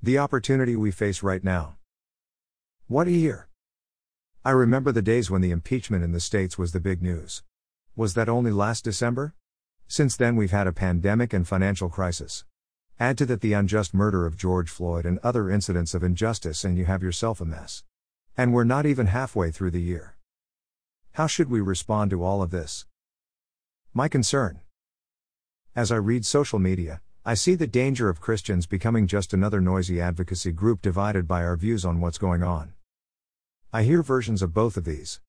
The opportunity we face right now. What a year! I remember the days when the impeachment in the States was the big news. Was that only last December? Since then, we've had a pandemic and financial crisis. Add to that the unjust murder of George Floyd and other incidents of injustice, and you have yourself a mess. And we're not even halfway through the year. How should we respond to all of this? My concern. As I read social media, I see the danger of Christians becoming just another noisy advocacy group divided by our views on what's going on. I hear versions of both of these.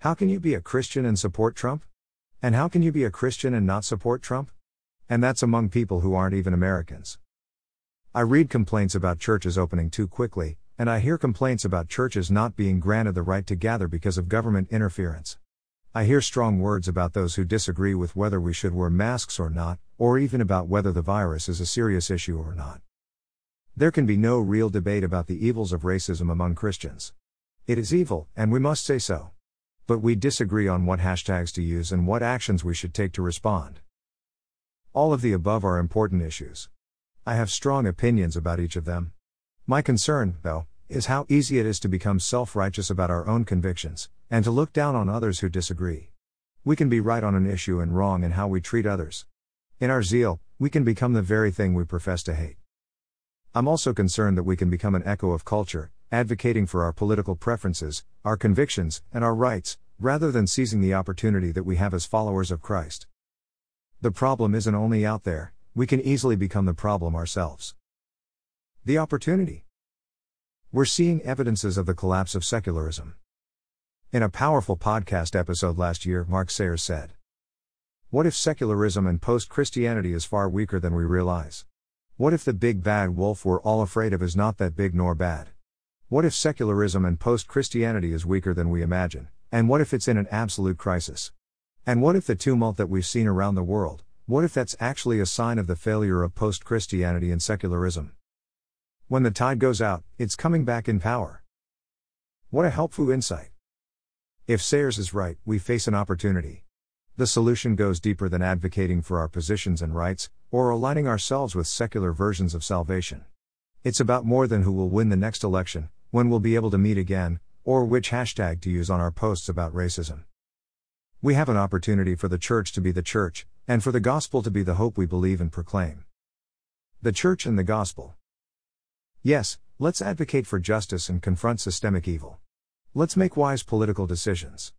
How can you be a Christian and support Trump? And how can you be a Christian and not support Trump? And that's among people who aren't even Americans. I read complaints about churches opening too quickly, and I hear complaints about churches not being granted the right to gather because of government interference. I hear strong words about those who disagree with whether we should wear masks or not, or even about whether the virus is a serious issue or not. There can be no real debate about the evils of racism among Christians. It is evil, and we must say so. But we disagree on what hashtags to use and what actions we should take to respond. All of the above are important issues. I have strong opinions about each of them. My concern, though, is how easy it is to become self righteous about our own convictions, and to look down on others who disagree. We can be right on an issue and wrong in how we treat others. In our zeal, we can become the very thing we profess to hate. I'm also concerned that we can become an echo of culture, advocating for our political preferences, our convictions, and our rights, rather than seizing the opportunity that we have as followers of Christ. The problem isn't only out there, we can easily become the problem ourselves. The opportunity. We're seeing evidences of the collapse of secularism. In a powerful podcast episode last year, Mark Sayers said, What if secularism and post Christianity is far weaker than we realize? What if the big bad wolf we're all afraid of is not that big nor bad? What if secularism and post Christianity is weaker than we imagine, and what if it's in an absolute crisis? And what if the tumult that we've seen around the world, what if that's actually a sign of the failure of post Christianity and secularism? When the tide goes out, it's coming back in power. What a helpful insight. If Sayers is right, we face an opportunity. The solution goes deeper than advocating for our positions and rights, or aligning ourselves with secular versions of salvation. It's about more than who will win the next election, when we'll be able to meet again, or which hashtag to use on our posts about racism. We have an opportunity for the church to be the church, and for the gospel to be the hope we believe and proclaim. The church and the gospel. Yes, let's advocate for justice and confront systemic evil. Let's make wise political decisions.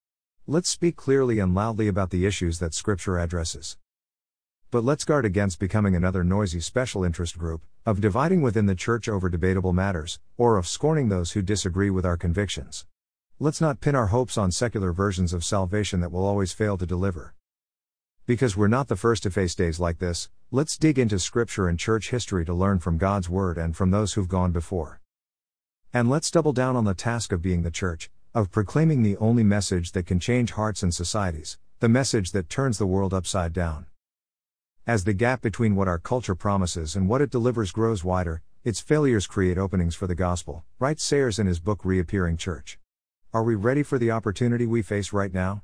Let's speak clearly and loudly about the issues that Scripture addresses. But let's guard against becoming another noisy special interest group, of dividing within the church over debatable matters, or of scorning those who disagree with our convictions. Let's not pin our hopes on secular versions of salvation that will always fail to deliver. Because we're not the first to face days like this, let's dig into scripture and church history to learn from God's word and from those who've gone before. And let's double down on the task of being the church, of proclaiming the only message that can change hearts and societies, the message that turns the world upside down. As the gap between what our culture promises and what it delivers grows wider, its failures create openings for the gospel, writes Sayers in his book Reappearing Church. Are we ready for the opportunity we face right now?